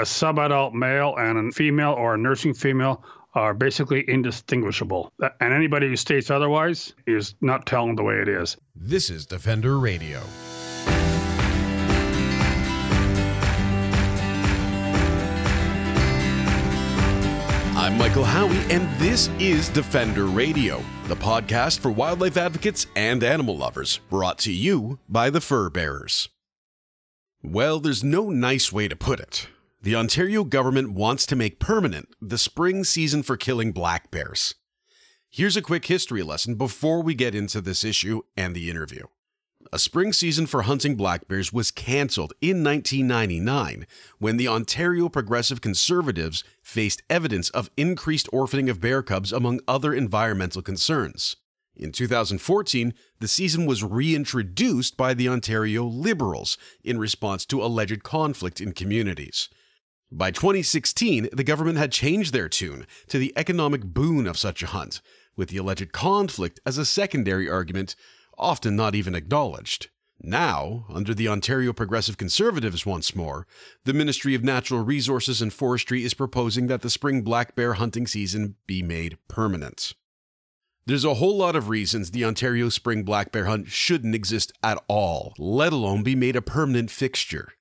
a subadult male and a female or a nursing female are basically indistinguishable. And anybody who states otherwise is not telling the way it is. This is Defender Radio. I'm Michael Howie, and this is Defender Radio, the podcast for wildlife advocates and animal lovers, brought to you by the Fur Bearers. Well, there's no nice way to put it. The Ontario government wants to make permanent the spring season for killing black bears. Here's a quick history lesson before we get into this issue and the interview. A spring season for hunting black bears was cancelled in 1999 when the Ontario Progressive Conservatives faced evidence of increased orphaning of bear cubs among other environmental concerns. In 2014, the season was reintroduced by the Ontario Liberals in response to alleged conflict in communities. By 2016, the government had changed their tune to the economic boon of such a hunt, with the alleged conflict as a secondary argument, often not even acknowledged. Now, under the Ontario Progressive Conservatives once more, the Ministry of Natural Resources and Forestry is proposing that the spring black bear hunting season be made permanent. There's a whole lot of reasons the Ontario spring black bear hunt shouldn't exist at all, let alone be made a permanent fixture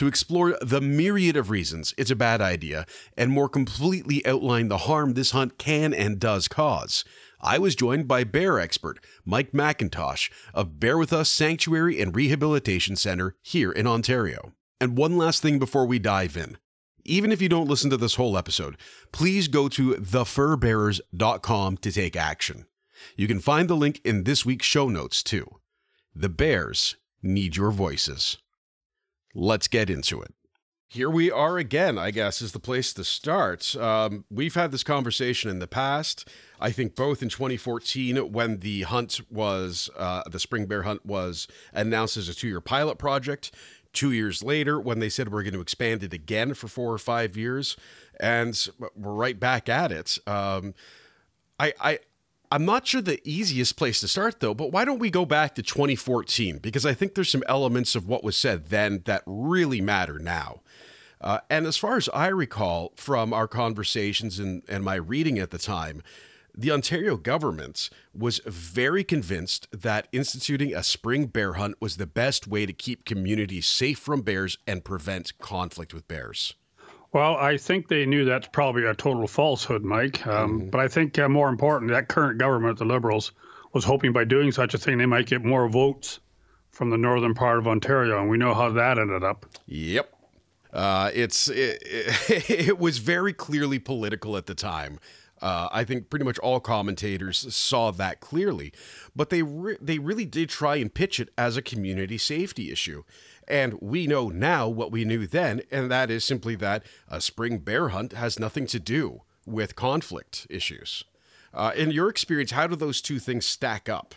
to explore the myriad of reasons it's a bad idea and more completely outline the harm this hunt can and does cause. I was joined by bear expert Mike McIntosh of Bear With Us Sanctuary and Rehabilitation Center here in Ontario. And one last thing before we dive in. Even if you don't listen to this whole episode, please go to thefurbearers.com to take action. You can find the link in this week's show notes too. The Bears need your voices. Let's get into it. Here we are again, I guess, is the place to start. Um, we've had this conversation in the past. I think both in 2014, when the hunt was, uh, the spring bear hunt was announced as a two year pilot project. Two years later, when they said we're going to expand it again for four or five years, and we're right back at it. Um, I, I, I'm not sure the easiest place to start though, but why don't we go back to 2014? Because I think there's some elements of what was said then that really matter now. Uh, and as far as I recall from our conversations and, and my reading at the time, the Ontario government was very convinced that instituting a spring bear hunt was the best way to keep communities safe from bears and prevent conflict with bears. Well, I think they knew that's probably a total falsehood, Mike. Um, mm-hmm. But I think uh, more important, that current government, the Liberals, was hoping by doing such a thing they might get more votes from the northern part of Ontario, and we know how that ended up. Yep. Uh, it's it, it, it, was very clearly political at the time. Uh, I think pretty much all commentators saw that clearly, but they re- they really did try and pitch it as a community safety issue. And we know now what we knew then, and that is simply that a spring bear hunt has nothing to do with conflict issues. Uh, in your experience, how do those two things stack up?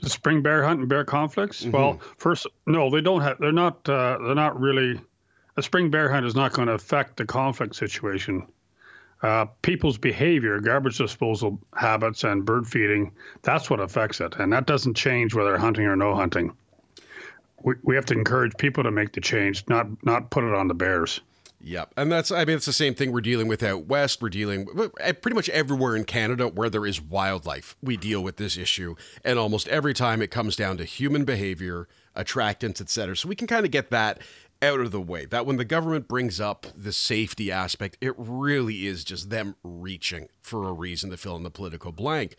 The spring bear hunt and bear conflicts. Mm-hmm. Well, first, no, they don't have. They're not. Uh, they're not really. A spring bear hunt is not going to affect the conflict situation. Uh, people's behavior, garbage disposal habits, and bird feeding, that's what affects it. And that doesn't change whether hunting or no hunting we, we have to encourage people to make the change, not not put it on the bears. Yep. And that's, I mean, it's the same thing we're dealing with out west. We're dealing pretty much everywhere in Canada where there is wildlife. We deal with this issue. And almost every time it comes down to human behavior, attractants, etc. So we can kind of get that out of the way. That when the government brings up the safety aspect, it really is just them reaching for a reason to fill in the political blank.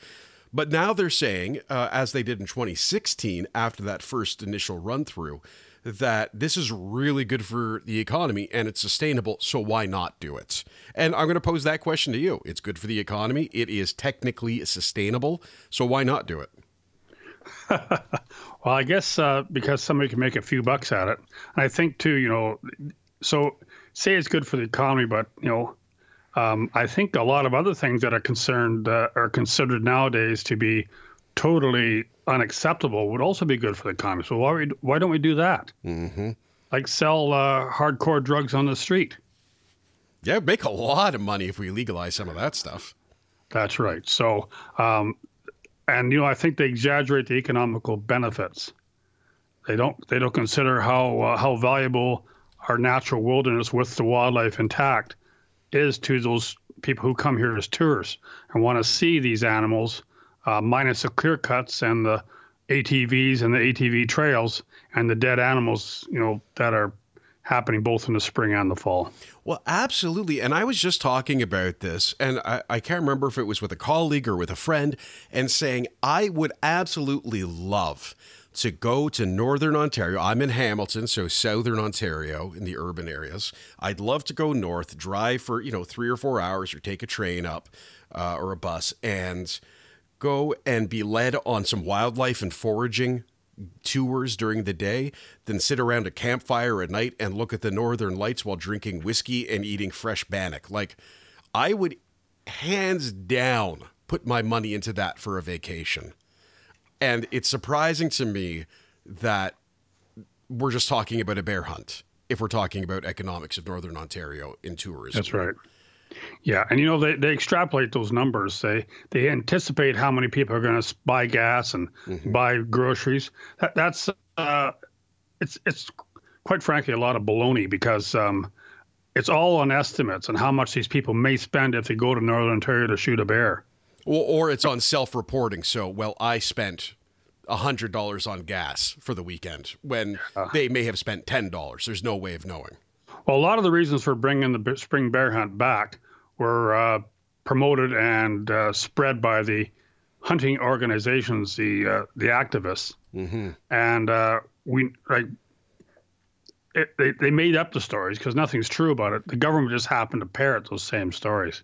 But now they're saying, uh, as they did in 2016, after that first initial run through, that this is really good for the economy and it's sustainable, so why not do it? And I'm going to pose that question to you. It's good for the economy, it is technically sustainable, so why not do it? well, I guess uh, because somebody can make a few bucks at it. I think, too, you know, so say it's good for the economy, but, you know, um, I think a lot of other things that are concerned uh, are considered nowadays to be totally unacceptable would also be good for the economy. So why why don't we do that? Mm-hmm. Like sell uh, hardcore drugs on the street. Yeah, make a lot of money if we legalize some of that stuff. That's right. So, um, and you know, I think they exaggerate the economical benefits. They don't. They don't consider how uh, how valuable our natural wilderness with the wildlife intact is to those people who come here as tourists and want to see these animals, uh, minus the clear cuts and the ATVs and the ATV trails and the dead animals, you know, that are happening both in the spring and the fall. Well, absolutely. And I was just talking about this, and I, I, can't remember if it was with a colleague or with a friend, and saying I would absolutely love to go to Northern Ontario. I'm in Hamilton, so Southern Ontario in the urban areas. I'd love to go north, drive for, you know, three or four hours or take a train up uh, or a bus and go and be led on some wildlife and foraging tours during the day, then sit around a campfire at night and look at the northern lights while drinking whiskey and eating fresh bannock. Like, I would hands down put my money into that for a vacation. And it's surprising to me that we're just talking about a bear hunt if we're talking about economics of Northern Ontario in tourism. That's right. Yeah, and you know they, they extrapolate those numbers. They they anticipate how many people are going to buy gas and mm-hmm. buy groceries. That, that's uh, it's it's quite frankly a lot of baloney because um, it's all on estimates and how much these people may spend if they go to Northern Ontario to shoot a bear. Or, or it's on self-reporting. So, well, I spent hundred dollars on gas for the weekend when uh, they may have spent ten dollars. There's no way of knowing. Well, a lot of the reasons for bringing the spring bear hunt back were uh, promoted and uh, spread by the hunting organizations, the uh, the activists, mm-hmm. and uh, we like it, they they made up the stories because nothing's true about it. The government just happened to parrot those same stories.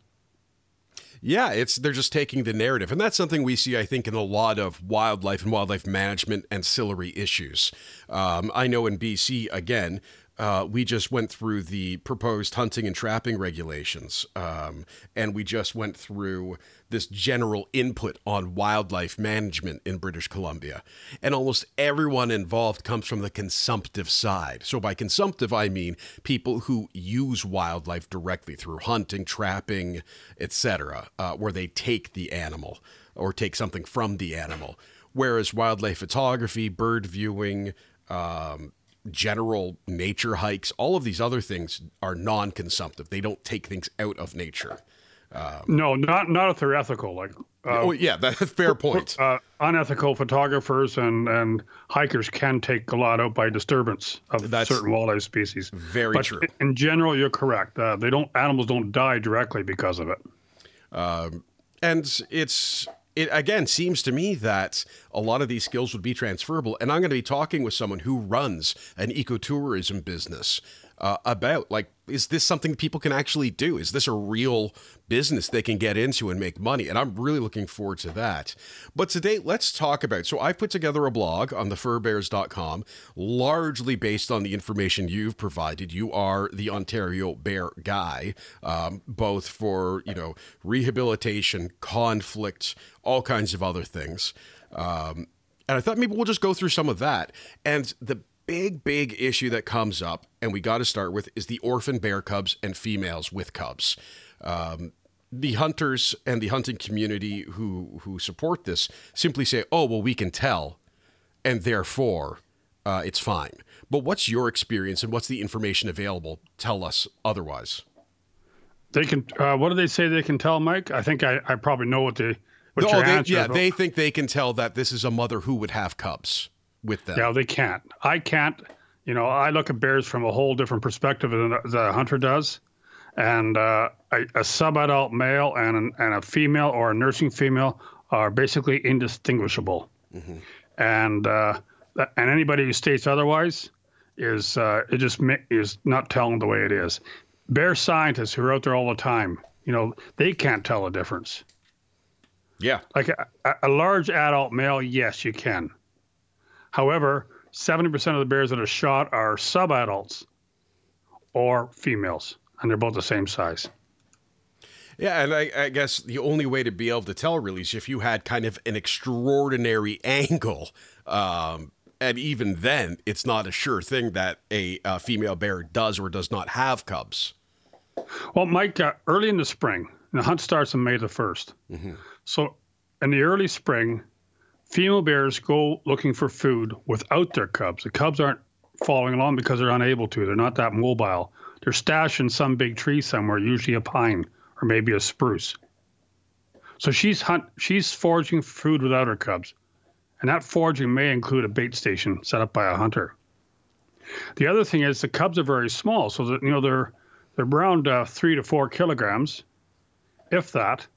Yeah, it's they're just taking the narrative, and that's something we see, I think, in a lot of wildlife and wildlife management ancillary issues. Um, I know in BC again, uh, we just went through the proposed hunting and trapping regulations, um, and we just went through this general input on wildlife management in British Columbia. And almost everyone involved comes from the consumptive side. So, by consumptive, I mean people who use wildlife directly through hunting, trapping, etc., uh, where they take the animal or take something from the animal. Whereas wildlife photography, bird viewing, um, general nature hikes, all of these other things are non-consumptive. They don't take things out of nature. Um, no, not not if they're ethical. Like, uh, oh yeah, that's fair point. Uh, unethical photographers and and hikers can take a lot out by disturbance of that's certain wildlife species. Very but true. In general, you're correct. Uh, they don't animals don't die directly because of it. Um, and it's it again seems to me that a lot of these skills would be transferable. And I'm going to be talking with someone who runs an ecotourism business uh, about like is this something people can actually do? Is this a real business they can get into and make money? And i'm really looking forward to that. But today let's talk about so i've put together a blog on thefurbearers.com largely based on the information you've provided. You are the ontario bear guy um, both for you know rehabilitation conflict all kinds of other things. Um, and I thought maybe we'll just go through some of that. And the big, big issue that comes up, and we got to start with, is the orphan bear cubs and females with cubs. Um, the hunters and the hunting community who who support this simply say, "Oh, well, we can tell, and therefore uh, it's fine." But what's your experience and what's the information available? Tell us otherwise. They can. Uh, what do they say they can tell, Mike? I think I, I probably know what they. What no, they, yeah, they think they can tell that this is a mother who would have cubs with them. Yeah, they can't. I can't. You know, I look at bears from a whole different perspective than the hunter does. And uh, a, a sub-adult male and, an, and a female or a nursing female are basically indistinguishable. Mm-hmm. And uh, and anybody who states otherwise is uh, it just is not telling the way it is. Bear scientists who are out there all the time, you know, they can't tell a difference. Yeah, like a, a large adult male, yes, you can. However, 70% of the bears that are shot are subadults or females, and they're both the same size. Yeah, and I, I, guess the only way to be able to tell really is if you had kind of an extraordinary angle. Um, and even then, it's not a sure thing that a, a, female bear does or does not have cubs. Well, Mike, uh, early in the spring, the hunt starts on May the 1st. Mm-hmm. So in the early spring, female bears go looking for food without their cubs. The cubs aren't following along because they're unable to. They're not that mobile. They're stashed in some big tree somewhere, usually a pine or maybe a spruce. So she's hunt she's foraging food without her cubs. And that foraging may include a bait station set up by a hunter. The other thing is the cubs are very small, so that you know they're they're around uh, three to four kilograms, if that,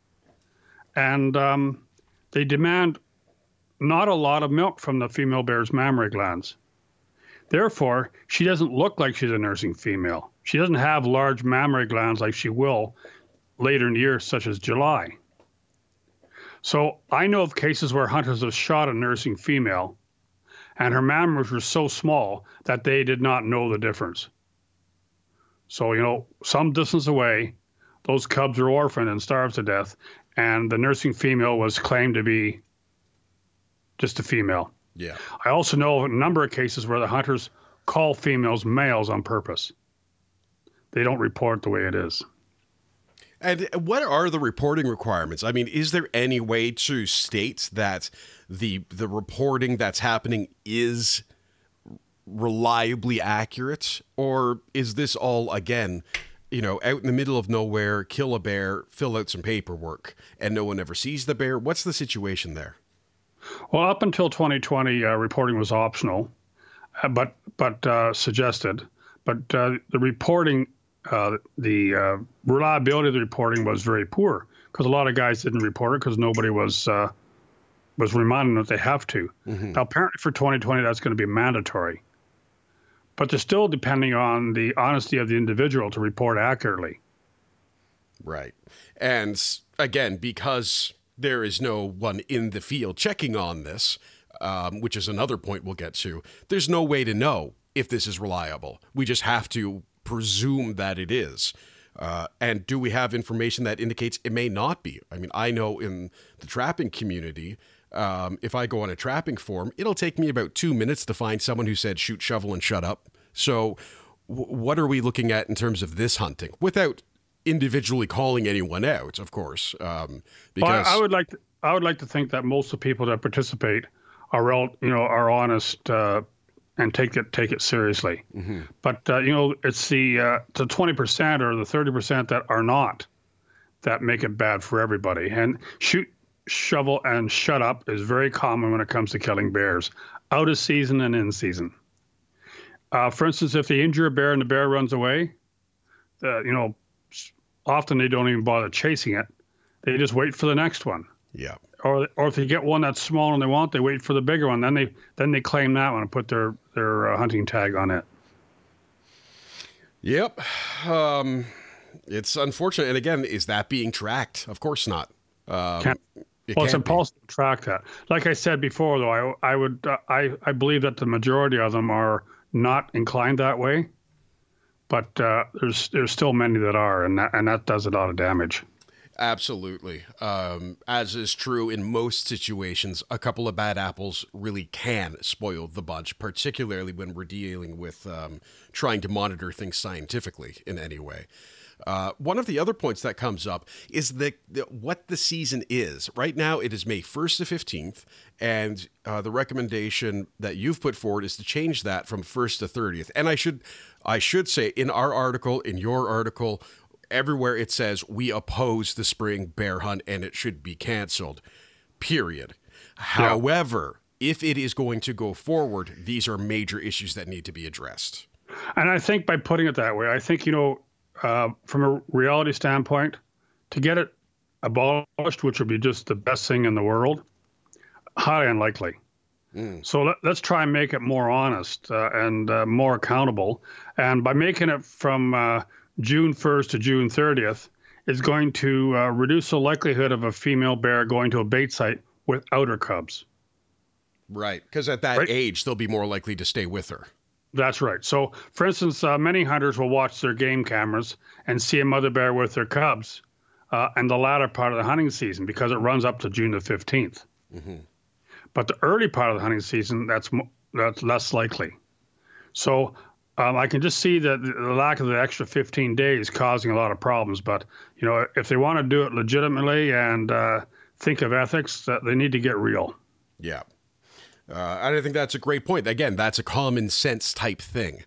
and um, they demand not a lot of milk from the female bear's mammary glands. Therefore, she doesn't look like she's a nursing female. She doesn't have large mammary glands like she will later in the year, such as July. So I know of cases where hunters have shot a nursing female, and her mammaries were so small that they did not know the difference. So, you know, some distance away, those cubs are orphaned and starved to death, and the nursing female was claimed to be just a female. Yeah. I also know of a number of cases where the hunters call females males on purpose. They don't report the way it is. And what are the reporting requirements? I mean, is there any way to state that the the reporting that's happening is reliably accurate, or is this all again, you know, out in the middle of nowhere, kill a bear, fill out some paperwork, and no one ever sees the bear? What's the situation there? Well, up until 2020, uh, reporting was optional, uh, but but uh, suggested. But uh, the reporting uh, the uh, reliability of the reporting was very poor because a lot of guys didn't report it because nobody was uh, was reminding them that they have to. Mm-hmm. Now, apparently for 2020, that's going to be mandatory, but they're still depending on the honesty of the individual to report accurately. Right, and again, because there is no one in the field checking on this, um, which is another point we'll get to. There's no way to know if this is reliable. We just have to presume that it is? Uh, and do we have information that indicates it may not be? I mean, I know in the trapping community, um, if I go on a trapping forum, it'll take me about two minutes to find someone who said shoot, shovel, and shut up. So, w- what are we looking at in terms of this hunting without individually calling anyone out, of course? Um, because I, I, would like to, I would like to think that most of the people that participate are, you know, are honest uh, and take it take it seriously. Mm-hmm. But uh, you know, it's the uh, the twenty percent or the thirty percent that are not that make it bad for everybody. And shoot, shovel, and shut up is very common when it comes to killing bears, out of season and in season. Uh, for instance, if they injure a bear and the bear runs away, uh, you know, often they don't even bother chasing it. They just wait for the next one. Yeah or or if they get one that's small and they want, they wait for the bigger one. Then they then they claim that one and put their their uh, hunting tag on it. Yep, um, it's unfortunate. And again, is that being tracked? Of course not. Um, can't, it well, it's impossible be. to track that. Like I said before, though, I I would uh, I I believe that the majority of them are not inclined that way, but uh, there's there's still many that are, and that and that does a lot of damage. Absolutely. Um, as is true in most situations, a couple of bad apples really can spoil the bunch, particularly when we're dealing with um, trying to monitor things scientifically in any way. Uh, one of the other points that comes up is the, the, what the season is. Right now, it is May 1st to 15th, and uh, the recommendation that you've put forward is to change that from 1st to 30th. And I should I should say in our article, in your article, everywhere it says we oppose the spring bear hunt and it should be canceled. Period. Yeah. However, if it is going to go forward, these are major issues that need to be addressed. And I think by putting it that way, I think you know, uh, from a reality standpoint, to get it abolished, which would be just the best thing in the world, highly unlikely. Mm. So let, us try and make it more honest uh, and uh, more accountable. And by making it from uh, June 1st to June 30th is going to uh, reduce the likelihood of a female bear going to a bait site without her cubs. Right, because at that right? age, they'll be more likely to stay with her. That's right. So, for instance, uh, many hunters will watch their game cameras and see a mother bear with her cubs uh, in the latter part of the hunting season because it runs up to June the 15th. Mm-hmm. But the early part of the hunting season, that's that's less likely. So um, I can just see that the lack of the extra 15 days causing a lot of problems. But you know, if they want to do it legitimately and uh, think of ethics, that they need to get real. Yeah. Uh, and I think that's a great point. Again, that's a common sense type thing.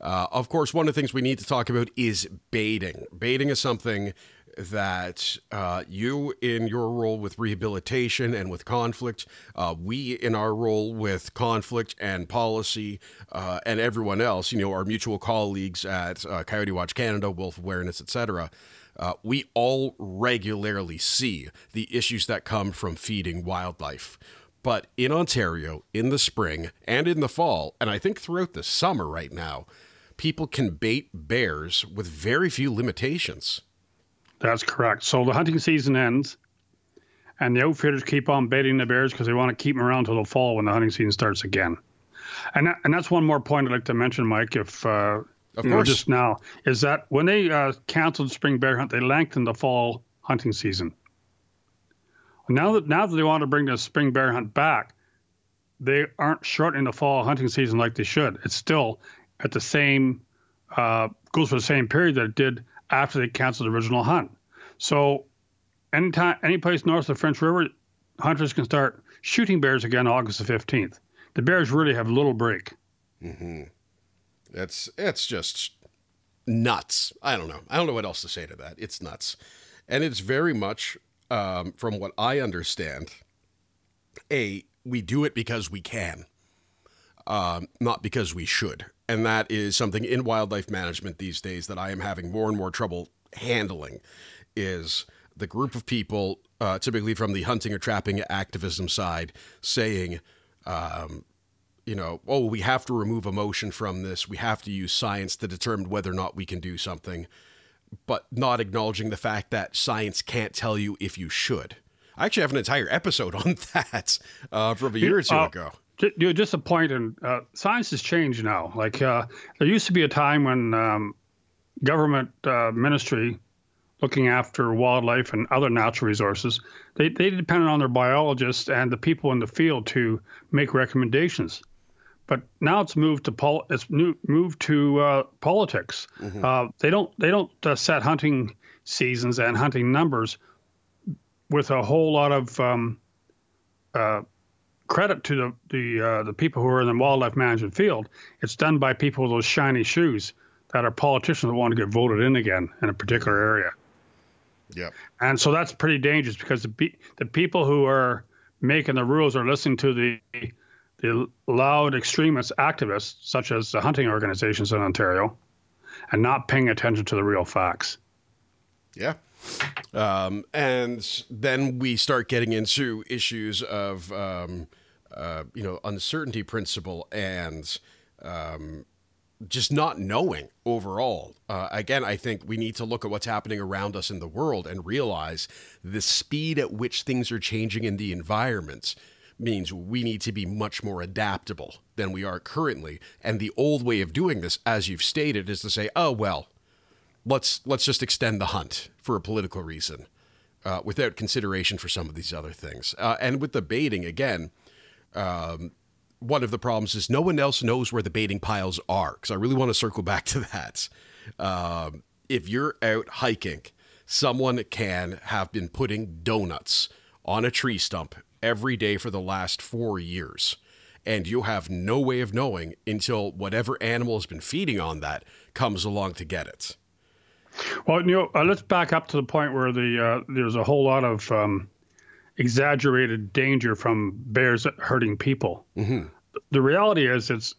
Uh, of course, one of the things we need to talk about is baiting. Baiting is something that uh, you, in your role with rehabilitation and with conflict, uh, we, in our role with conflict and policy, uh, and everyone else, you know, our mutual colleagues at uh, Coyote Watch Canada, Wolf Awareness, etc., uh, we all regularly see the issues that come from feeding wildlife. But in Ontario, in the spring and in the fall, and I think throughout the summer right now, people can bait bears with very few limitations. That's correct. So the hunting season ends, and the outfitters keep on baiting the bears because they want to keep them around till the fall when the hunting season starts again. And that, and that's one more point I'd like to mention, Mike. If uh, of you know, just now is that when they uh, canceled spring bear hunt, they lengthened the fall hunting season. Now that now that they want to bring the spring bear hunt back, they aren't shortening the fall hunting season like they should. It's still at the same uh, goes for the same period that it did after they canceled the original hunt. So anytime any place north of the French River, hunters can start shooting bears again August the fifteenth. The bears really have little break. Mm-hmm. It's it's just nuts. I don't know. I don't know what else to say to that. It's nuts, and it's very much, um, from what I understand, a we do it because we can, um, not because we should, and that is something in wildlife management these days that I am having more and more trouble handling. Is the group of people, uh, typically from the hunting or trapping activism side, saying. Um, you know, oh, we have to remove emotion from this. We have to use science to determine whether or not we can do something, but not acknowledging the fact that science can't tell you if you should. I actually have an entire episode on that uh, from a year or two Uh, ago. Ju- Just a point, and uh, science has changed now. Like uh, there used to be a time when um, government uh, ministry looking after wildlife and other natural resources, they, they depended on their biologists and the people in the field to make recommendations. But now it's moved to pol- it's new, moved to uh, politics. Uh, they don't they don't uh, set hunting seasons and hunting numbers with a whole lot of um, uh, credit to the the uh, the people who are in the wildlife management field. It's done by people with those shiny shoes that are politicians that want to get voted in again in a particular area. Yeah, And so that's pretty dangerous because the pe- the people who are making the rules are listening to the the loud extremist activists, such as the hunting organizations in Ontario, and not paying attention to the real facts. Yeah. Um, and then we start getting into issues of, um, uh, you know, uncertainty principle and um, just not knowing overall. Uh, again, I think we need to look at what's happening around us in the world and realize the speed at which things are changing in the environment means we need to be much more adaptable than we are currently. And the old way of doing this, as you've stated, is to say, oh, well, let's let's just extend the hunt for a political reason, uh, without consideration for some of these other things. Uh, and with the baiting again, um, one of the problems is no one else knows where the baiting piles are. Because I really want to circle back to that. Um, if you're out hiking, someone can have been putting donuts on a tree stump every day for the last four years. And you have no way of knowing until whatever animal has been feeding on that comes along to get it. Well, you know, uh, let's back up to the point where the uh, there's a whole lot of um, exaggerated danger from bears hurting people. Mm-hmm. The reality is, it's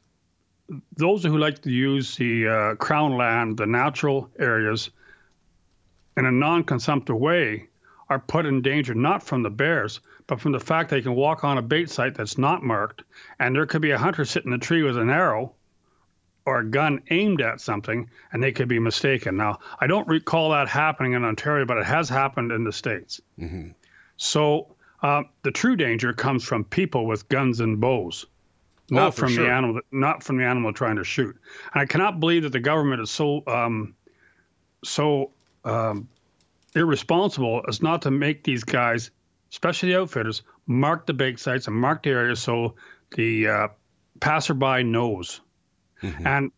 those who like to use the uh, crown land, the natural areas, in a non-consumptive way, are put in danger not from the bears, but from the fact they can walk on a bait site that's not marked, and there could be a hunter sitting in a tree with an arrow or a gun aimed at something, and they could be mistaken. Now, I don't recall that happening in Ontario, but it has happened in the states. Mm-hmm. So uh, the true danger comes from people with guns and bows, not Oh, from sure. the animal, not from the animal trying to shoot. And I cannot believe that the government is so um, so um, irresponsible as not to make these guys, especially the outfitters, mark the bait sites and mark the areas so the uh, passerby knows. Mhm. And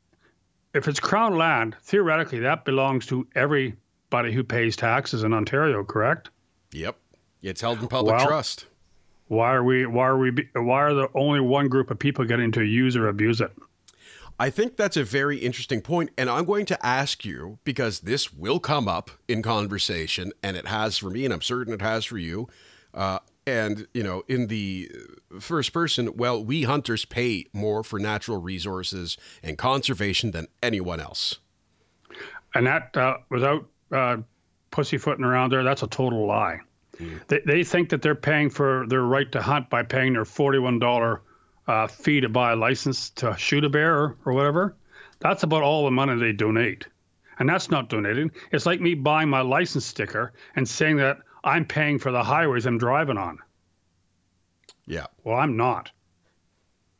if it's crown land, theoretically that belongs to everybody who pays taxes in Ontario, correct? Yep. It's held in public Well- trust. Why are we? Why are we? Why are the only one group of people getting to use or abuse it? I think that's a very interesting point, and I'm going to ask you because this will come up in conversation, and it has for me, and I'm certain it has for you. Uh, and you know, in the first person, well, we hunters pay more for natural resources and conservation than anyone else. And that, uh, without uh, pussyfooting around there, that's a total lie. Mm. They, they think that they're paying for their right to hunt by paying their $41 uh, fee to buy a license to shoot a bear or, or whatever. That's about all the money they donate. And that's not donating. It's like me buying my license sticker and saying that I'm paying for the highways I'm driving on. Yeah. Well, I'm not.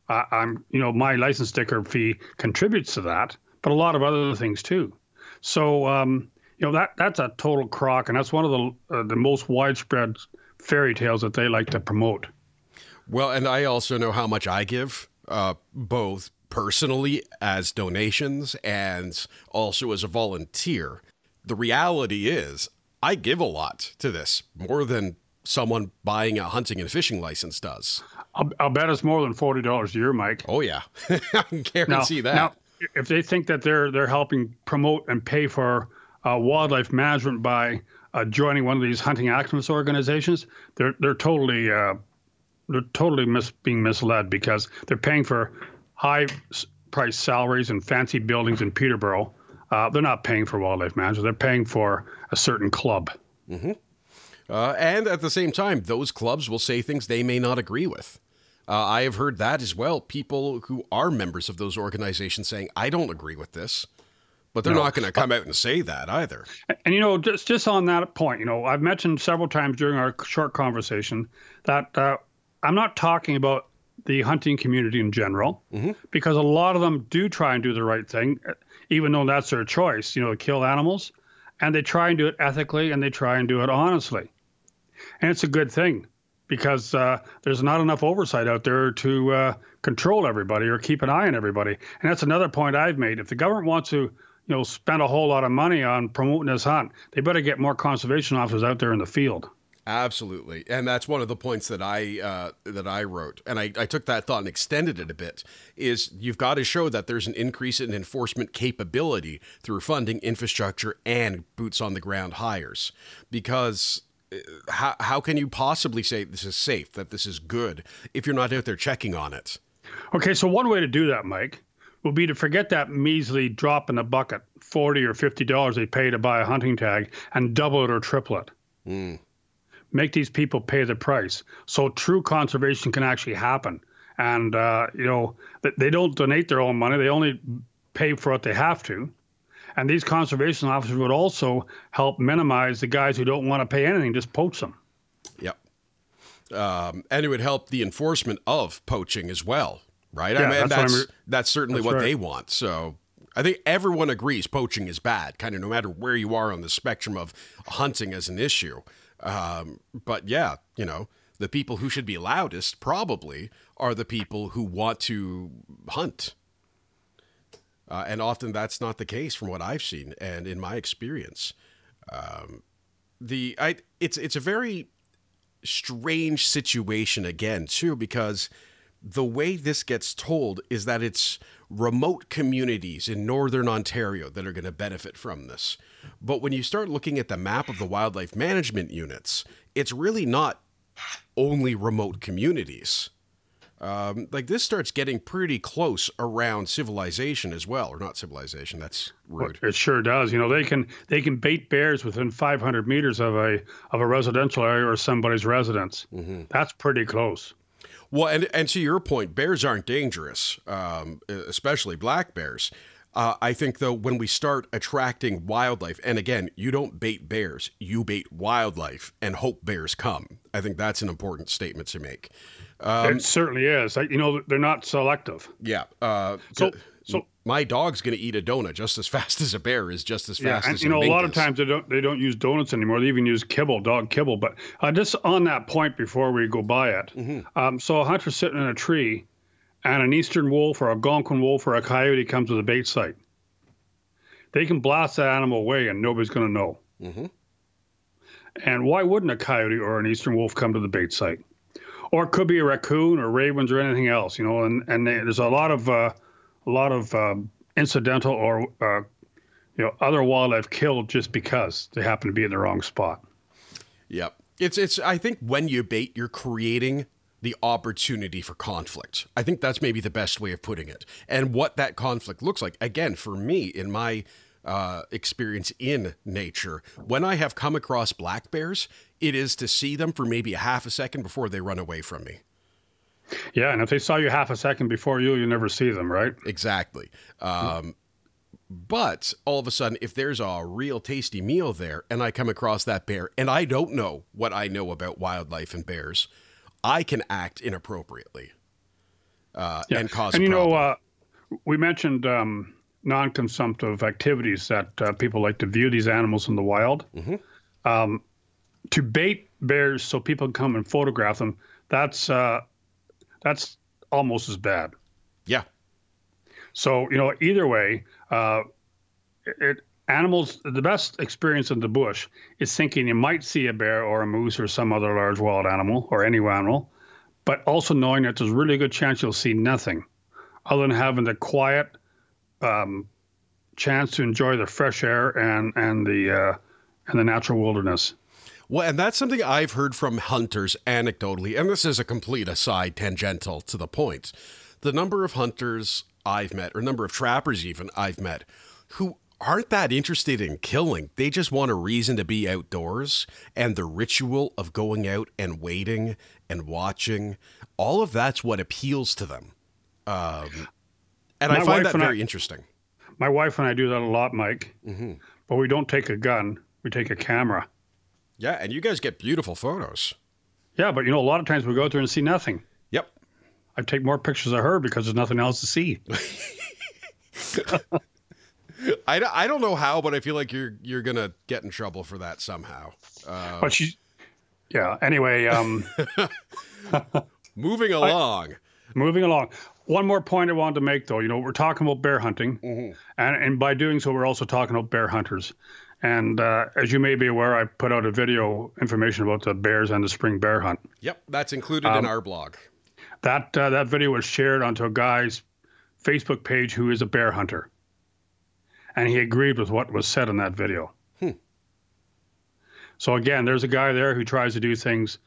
I, I'm, you know, my license sticker fee contributes to that, but a lot of other things too. So, um, you know, that that's a total crock, and that's one of the uh, the most widespread fairy tales that they like to promote. Well, and I also know how much I give, uh, both personally as donations and also as a volunteer. The reality is, I give a lot to this, more than someone buying a hunting and fishing license does. I'll, I'll bet it's more than forty dollars a year, Mike. Oh yeah, I can guarantee now, that. Now, if they think that they're they're helping promote and pay for uh, wildlife management by uh, joining one of these hunting activist organizations, they're they're totally uh, they're totally mis- being misled because they're paying for high price salaries and fancy buildings in Peterborough. Uh, they're not paying for wildlife management. They're paying for a certain club. Mm-hmm. Uh, and at the same time, those clubs will say things they may not agree with. Uh, I have heard that as well. People who are members of those organizations saying, I don't agree with this. But they're no. not going to come out and say that either. And you know, just just on that point, you know, I've mentioned several times during our short conversation that uh, I'm not talking about the hunting community in general, mm-hmm. because a lot of them do try and do the right thing, even though that's their choice. You know, to kill animals, and they try and do it ethically, and they try and do it honestly, and it's a good thing because uh, there's not enough oversight out there to uh, control everybody or keep an eye on everybody. And that's another point I've made. If the government wants to you know, spend a whole lot of money on promoting this hunt. They better get more conservation officers out there in the field. Absolutely, and that's one of the points that I uh, that I wrote, and I, I took that thought and extended it a bit. Is you've got to show that there's an increase in enforcement capability through funding, infrastructure, and boots on the ground hires, because uh, how how can you possibly say this is safe, that this is good, if you're not out there checking on it? Okay, so one way to do that, Mike, will be to forget that measly drop in the bucket, forty or fifty dollars they pay to buy a hunting tag, and double it or triple it. Mm. Make these people pay the price, so true conservation can actually happen. And uh, you know they don't donate their own money; they only pay for what they have to. And these conservation officers would also help minimize the guys who don't want to pay anything, just poach them. Yep. Um, and it would help the enforcement of poaching as well right? Yeah, I mean, that's that's, re- that's certainly that's what right. they want. So I think everyone agrees poaching is bad, kind of no matter where you are on the spectrum of hunting as an issue. Um, but yeah, you know, the people who should be loudest probably are the people who want to hunt. Uh, and often that's not the case from what I've seen and in my experience. Um, the I it's it's a very strange situation again too because the way this gets told is that it's remote communities in northern Ontario that are going to benefit from this. But when you start looking at the map of the wildlife management units, it's really not only remote communities. Um, like this starts getting pretty close around civilization as well, or not civilization. That's rude. It sure does. You know, they can they can bait bears within 500 meters of a of a residential area or somebody's residence. Mm-hmm. That's pretty close. Well, and and to your point, bears aren't dangerous, um, especially black bears. Uh, I think though, when we start attracting wildlife, and again, you don't bait bears, you bait wildlife, and hope bears come. I think that's an important statement to make. Um, it certainly is. You know, they're not selective. Yeah. Uh, so, so my dog's going to eat a donut just as fast as a bear is just as fast yeah, and, as you know a, a lot of times they don't they don't use donuts anymore they even use kibble dog kibble but uh, just on that point before we go by it mm-hmm. um, so a hunter's sitting in a tree and an eastern wolf or a algonquin wolf or a coyote comes to the bait site they can blast that animal away and nobody's going to know mm-hmm. and why wouldn't a coyote or an eastern wolf come to the bait site or it could be a raccoon or ravens or anything else, you know. And and they, there's a lot of uh, a lot of um, incidental or uh, you know other wildlife killed just because they happen to be in the wrong spot. Yep. It's it's I think when you bait you're creating the opportunity for conflict. I think that's maybe the best way of putting it. And what that conflict looks like again for me in my uh, experience in nature, when I have come across black bears, it is to see them for maybe a half a second before they run away from me. Yeah, and if they saw you half a second before you, you never see them, right? Exactly. Um, but all of a sudden, if there's a real tasty meal there and I come across that bear and I don't know what I know about wildlife and bears, I can act inappropriately uh, yeah. and cause And you know, uh, we mentioned um, non consumptive activities that uh, people like to view these animals in the wild. Mm-hmm. Um, to bait bears so people can come and photograph them, that's uh, that's almost as bad. Yeah. So you know, either way, uh, it, animals. The best experience in the bush is thinking you might see a bear or a moose or some other large wild animal or any animal, but also knowing that there's really good chance you'll see nothing, other than having the quiet um, chance to enjoy the fresh air and and the uh, and the natural wilderness. Well, and that's something I've heard from hunters anecdotally, and this is a complete aside, tangential to the point. The number of hunters I've met, or number of trappers even I've met, who aren't that interested in killing. They just want a reason to be outdoors and the ritual of going out and waiting and watching. All of that's what appeals to them. Um, and my I find that very I, interesting. My wife and I do that a lot, Mike. Mm-hmm. But we don't take a gun, we take a camera. Yeah, and you guys get beautiful photos. Yeah, but you know, a lot of times we go out there and see nothing. Yep. I take more pictures of her because there's nothing else to see. I, I don't know how, but I feel like you're you're gonna get in trouble for that somehow. Uh, but she, yeah. Anyway, um, moving along. I, moving along. One more point I wanted to make, though. You know, we're talking about bear hunting, mm-hmm. and and by doing so, we're also talking about bear hunters. And uh, as you may be aware, I put out a video information about the bears and the spring bear hunt. Yep, that's included um, in our blog. That uh, that video was shared onto a guy's Facebook page who is a bear hunter, and he agreed with what was said in that video. Hmm. So again, there's a guy there who tries to do things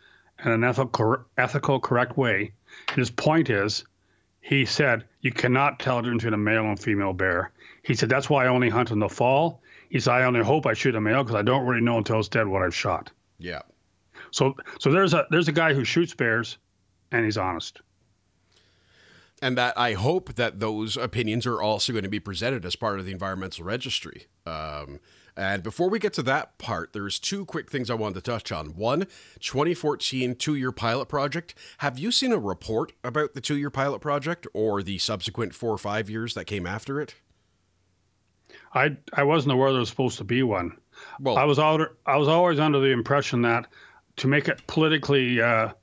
in an ethical, ethical, correct way. His point is, he said you cannot tell the difference between a male and female bear. He said that's why I only hunt in the fall he said, I only hope I shoot a male because I don't really know until it's dead what I've shot. Yeah. So so there's a there's a guy who shoots bears and he's honest. And that I hope that those opinions are also going to be presented as part of the environmental registry. Um, and before we get to that part, there's two quick things I wanted to touch on. One, 2014 two year pilot project. Have you seen a report about the two year pilot project or the subsequent four or five years that came after it? I I wasn't aware there was supposed to be one. Well, I was out, I was always under the impression that to make it politically uh,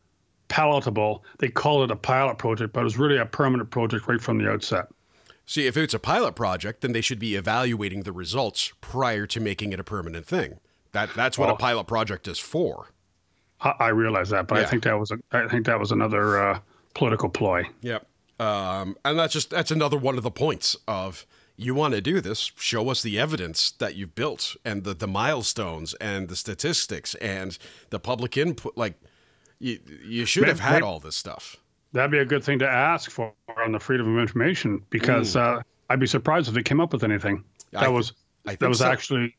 palatable, they called it a pilot project, but it was really a permanent project right from the outset. See, if it's a pilot project, then they should be evaluating the results prior to making it a permanent thing. That that's what well, a pilot project is for. I, I realize that, but yeah. I think that was a, I think that was another uh, political ploy. Yep. Um, and that's just that's another one of the points of you want to do this, show us the evidence that you've built and the, the milestones and the statistics and the public input. Like, you, you should have had all this stuff. That'd be a good thing to ask for on the freedom of information because mm. uh, I'd be surprised if they came up with anything that th- was that was so. actually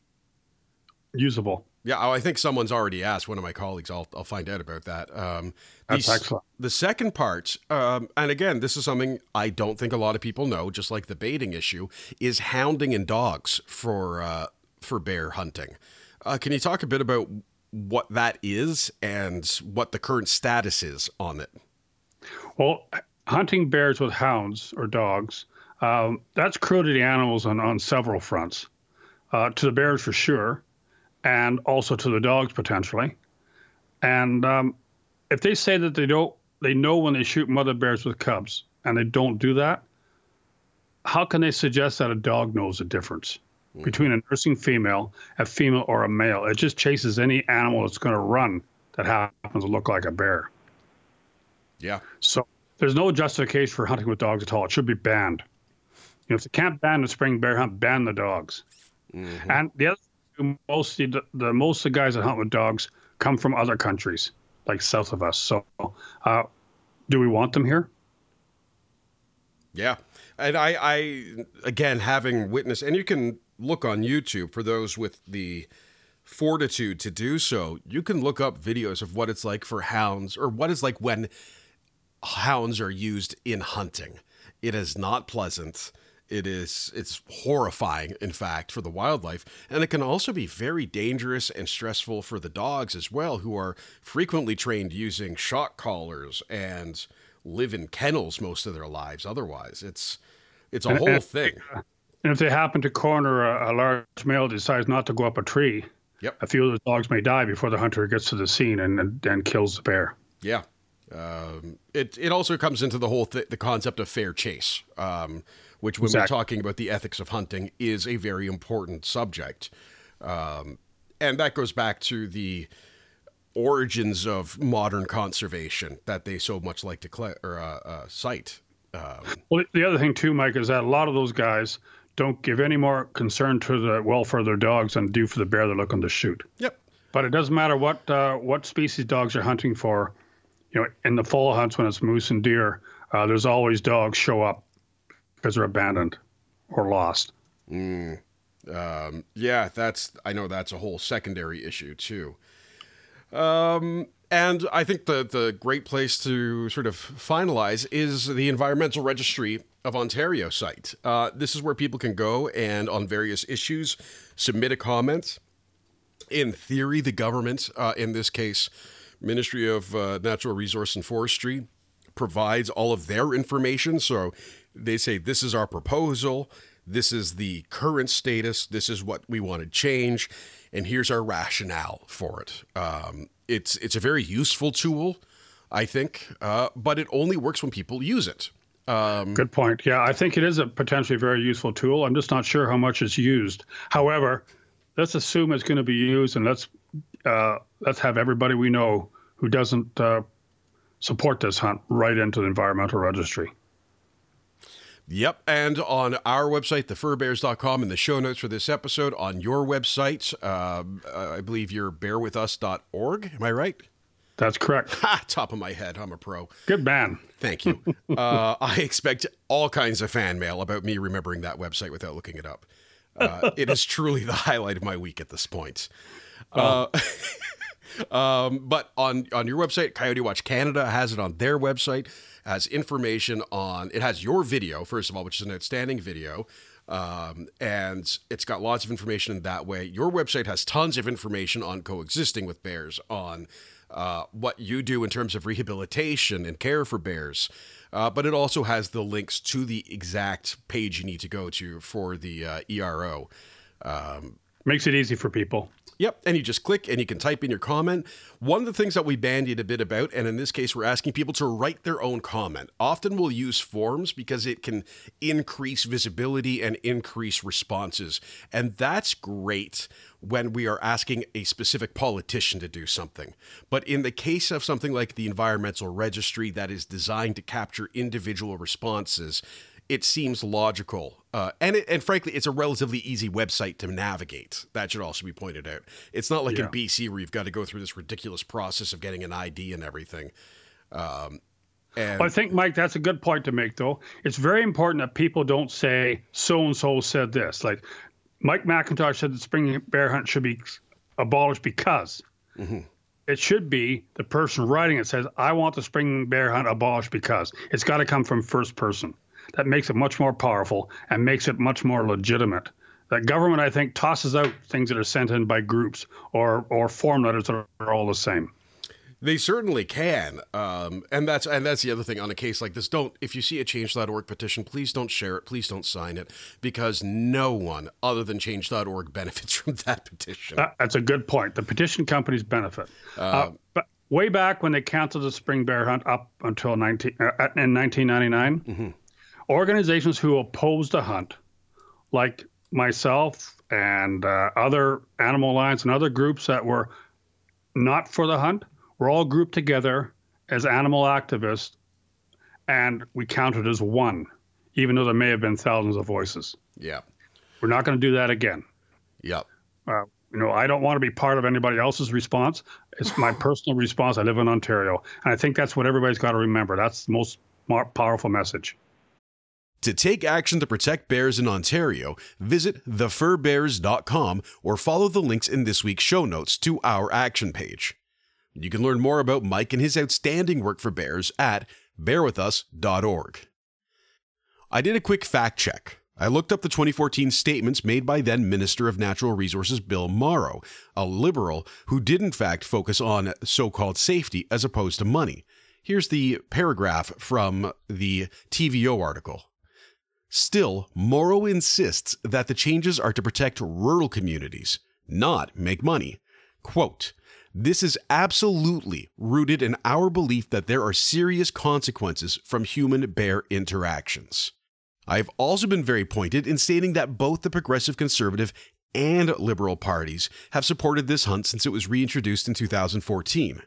usable. Yeah, oh, I think someone's already asked one of my colleagues. I'll, I'll find out about that. Um, That's the, excellent. The second part, um, and again, this is something I don't think a lot of people know, just like the baiting issue, is hounding in dogs for uh, for bear hunting. Uh, can you talk a bit about what that is and what the current status is on it? Well, hunting bears with hounds or dogs, um, that's cruelty to animals on, on several fronts. Uh, to the bears for sure and also to the dogs potentially. And um, if they say that they don't, they know when they shoot mother bears with cubs, and they don't do that, how can they suggest that a dog knows the difference mm-hmm. between a nursing female, a female, or a male? It just chases any animal that's going to run that happens to look like a bear. Yeah. So there's no justification for hunting with dogs at all. It should be banned. You know, if they can't ban the spring bear hunt, ban the dogs. Mm-hmm. And the other mostly the, the most of the guys that hunt with dogs come from other countries, like south of us. So, uh, do we want them here? Yeah, and I, I again having witnessed, and you can look on YouTube for those with the fortitude to do so. You can look up videos of what it's like for hounds, or what it's like when hounds are used in hunting. It is not pleasant. It is it's horrifying, in fact, for the wildlife, and it can also be very dangerous and stressful for the dogs as well, who are frequently trained using shock collars and live in kennels most of their lives. Otherwise, it's it's a whole thing. Uh, And if they happen to corner a, a large male decides not to go up a tree, yep. a few of the dogs may die before the hunter gets to the scene and and, and kills the bear. Yeah, um, it it also comes into the whole th- the concept of fair chase, um, which when exactly. we're talking about the ethics of hunting is a very important subject, um, and that goes back to the origins of modern conservation that they so much like to cl- or, uh, uh, cite. Um, well, the other thing too, Mike, is that a lot of those guys don't give any more concern to the welfare of their dogs than do for the bear they're looking to shoot. Yep. But it doesn't matter what uh, what species dogs are hunting for you know, in the fall hunts when it's moose and deer, uh, there's always dogs show up because they're abandoned or lost. Mm. Um, yeah, that's I know that's a whole secondary issue too. Um, and I think the the great place to sort of finalize is the Environmental Registry of Ontario site. Uh, this is where people can go and on various issues submit a comment. In theory, the government, uh, in this case, Ministry of uh, Natural Resource and Forestry provides all of their information. So they say, this is our proposal. This is the current status. This is what we want to change. And here's our rationale for it. Um, it's, it's a very useful tool, I think, uh, but it only works when people use it. Um, Good point. Yeah, I think it is a potentially very useful tool. I'm just not sure how much it's used. However, let's assume it's going to be used and let's uh, let's have everybody we know who doesn't uh, support this hunt right into the environmental registry. Yep. And on our website, thefurbearers.com, in the show notes for this episode, on your website, uh, I believe you're bearwithus.org. Am I right? That's correct. Ha, top of my head. I'm a pro. Good man. Thank you. uh, I expect all kinds of fan mail about me remembering that website without looking it up. Uh, it is truly the highlight of my week at this point. Oh. Uh, um, but on on your website, Coyote Watch Canada has it on their website. Has information on it has your video first of all, which is an outstanding video. Um, and it's got lots of information in that way. Your website has tons of information on coexisting with bears, on uh, what you do in terms of rehabilitation and care for bears. Uh, but it also has the links to the exact page you need to go to for the uh, ERO. Um, Makes it easy for people. Yep, and you just click and you can type in your comment. One of the things that we bandied a bit about, and in this case, we're asking people to write their own comment. Often we'll use forms because it can increase visibility and increase responses. And that's great when we are asking a specific politician to do something. But in the case of something like the Environmental Registry that is designed to capture individual responses, it seems logical. Uh, and it, and frankly, it's a relatively easy website to navigate. That should also be pointed out. It's not like yeah. in BC where you've got to go through this ridiculous process of getting an ID and everything. Um, and well, I think, Mike, that's a good point to make, though. It's very important that people don't say so and so said this. Like Mike McIntosh said, the spring bear hunt should be abolished because. Mm-hmm. It should be the person writing it says, I want the spring bear hunt abolished because. It's got to come from first person that makes it much more powerful and makes it much more legitimate. That government, I think, tosses out things that are sent in by groups or or form letters that are all the same. They certainly can, um, and that's and that's the other thing on a case like this. Don't if you see a Change.org petition, please don't share it. Please don't sign it because no one other than Change.org benefits from that petition. That, that's a good point. The petition companies benefit. Uh, uh, but way back when they canceled the spring bear hunt up until 19, uh, in 1999, mm-hmm organizations who oppose the hunt, like myself and uh, other Animal Alliance and other groups that were not for the hunt, were all grouped together as animal activists and we counted as one, even though there may have been thousands of voices. Yeah. We're not going to do that again. Yep. Uh, you know, I don't want to be part of anybody else's response. It's my personal response. I live in Ontario. And I think that's what everybody's got to remember. That's the most powerful message. To take action to protect bears in Ontario, visit thefurbearers.com or follow the links in this week's show notes to our action page. You can learn more about Mike and his outstanding work for bears at bearwithus.org. I did a quick fact check. I looked up the 2014 statements made by then Minister of Natural Resources Bill Mauro, a liberal who did in fact focus on so called safety as opposed to money. Here's the paragraph from the TVO article. Still, Mauro insists that the changes are to protect rural communities, not make money. Quote, this is absolutely rooted in our belief that there are serious consequences from human bear interactions. I have also been very pointed in stating that both the Progressive Conservative and Liberal parties have supported this hunt since it was reintroduced in 2014.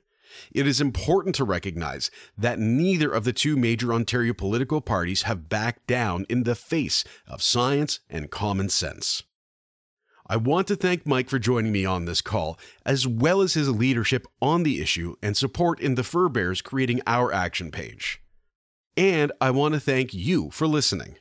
It is important to recognize that neither of the two major Ontario political parties have backed down in the face of science and common sense. I want to thank Mike for joining me on this call, as well as his leadership on the issue and support in the Fur-Bearers creating our action page. And I want to thank you for listening.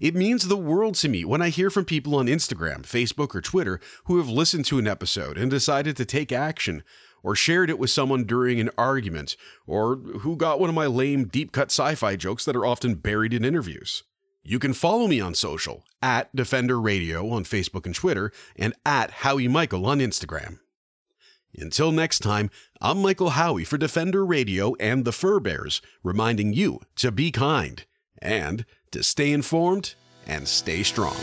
It means the world to me when I hear from people on Instagram, Facebook, or Twitter who have listened to an episode and decided to take action, or shared it with someone during an argument, or who got one of my lame deep cut sci fi jokes that are often buried in interviews. You can follow me on social at Defender Radio on Facebook and Twitter, and at Howie Michael on Instagram. Until next time, I'm Michael Howie for Defender Radio and the Fur-Bearers, reminding you to be kind and to stay informed and stay strong.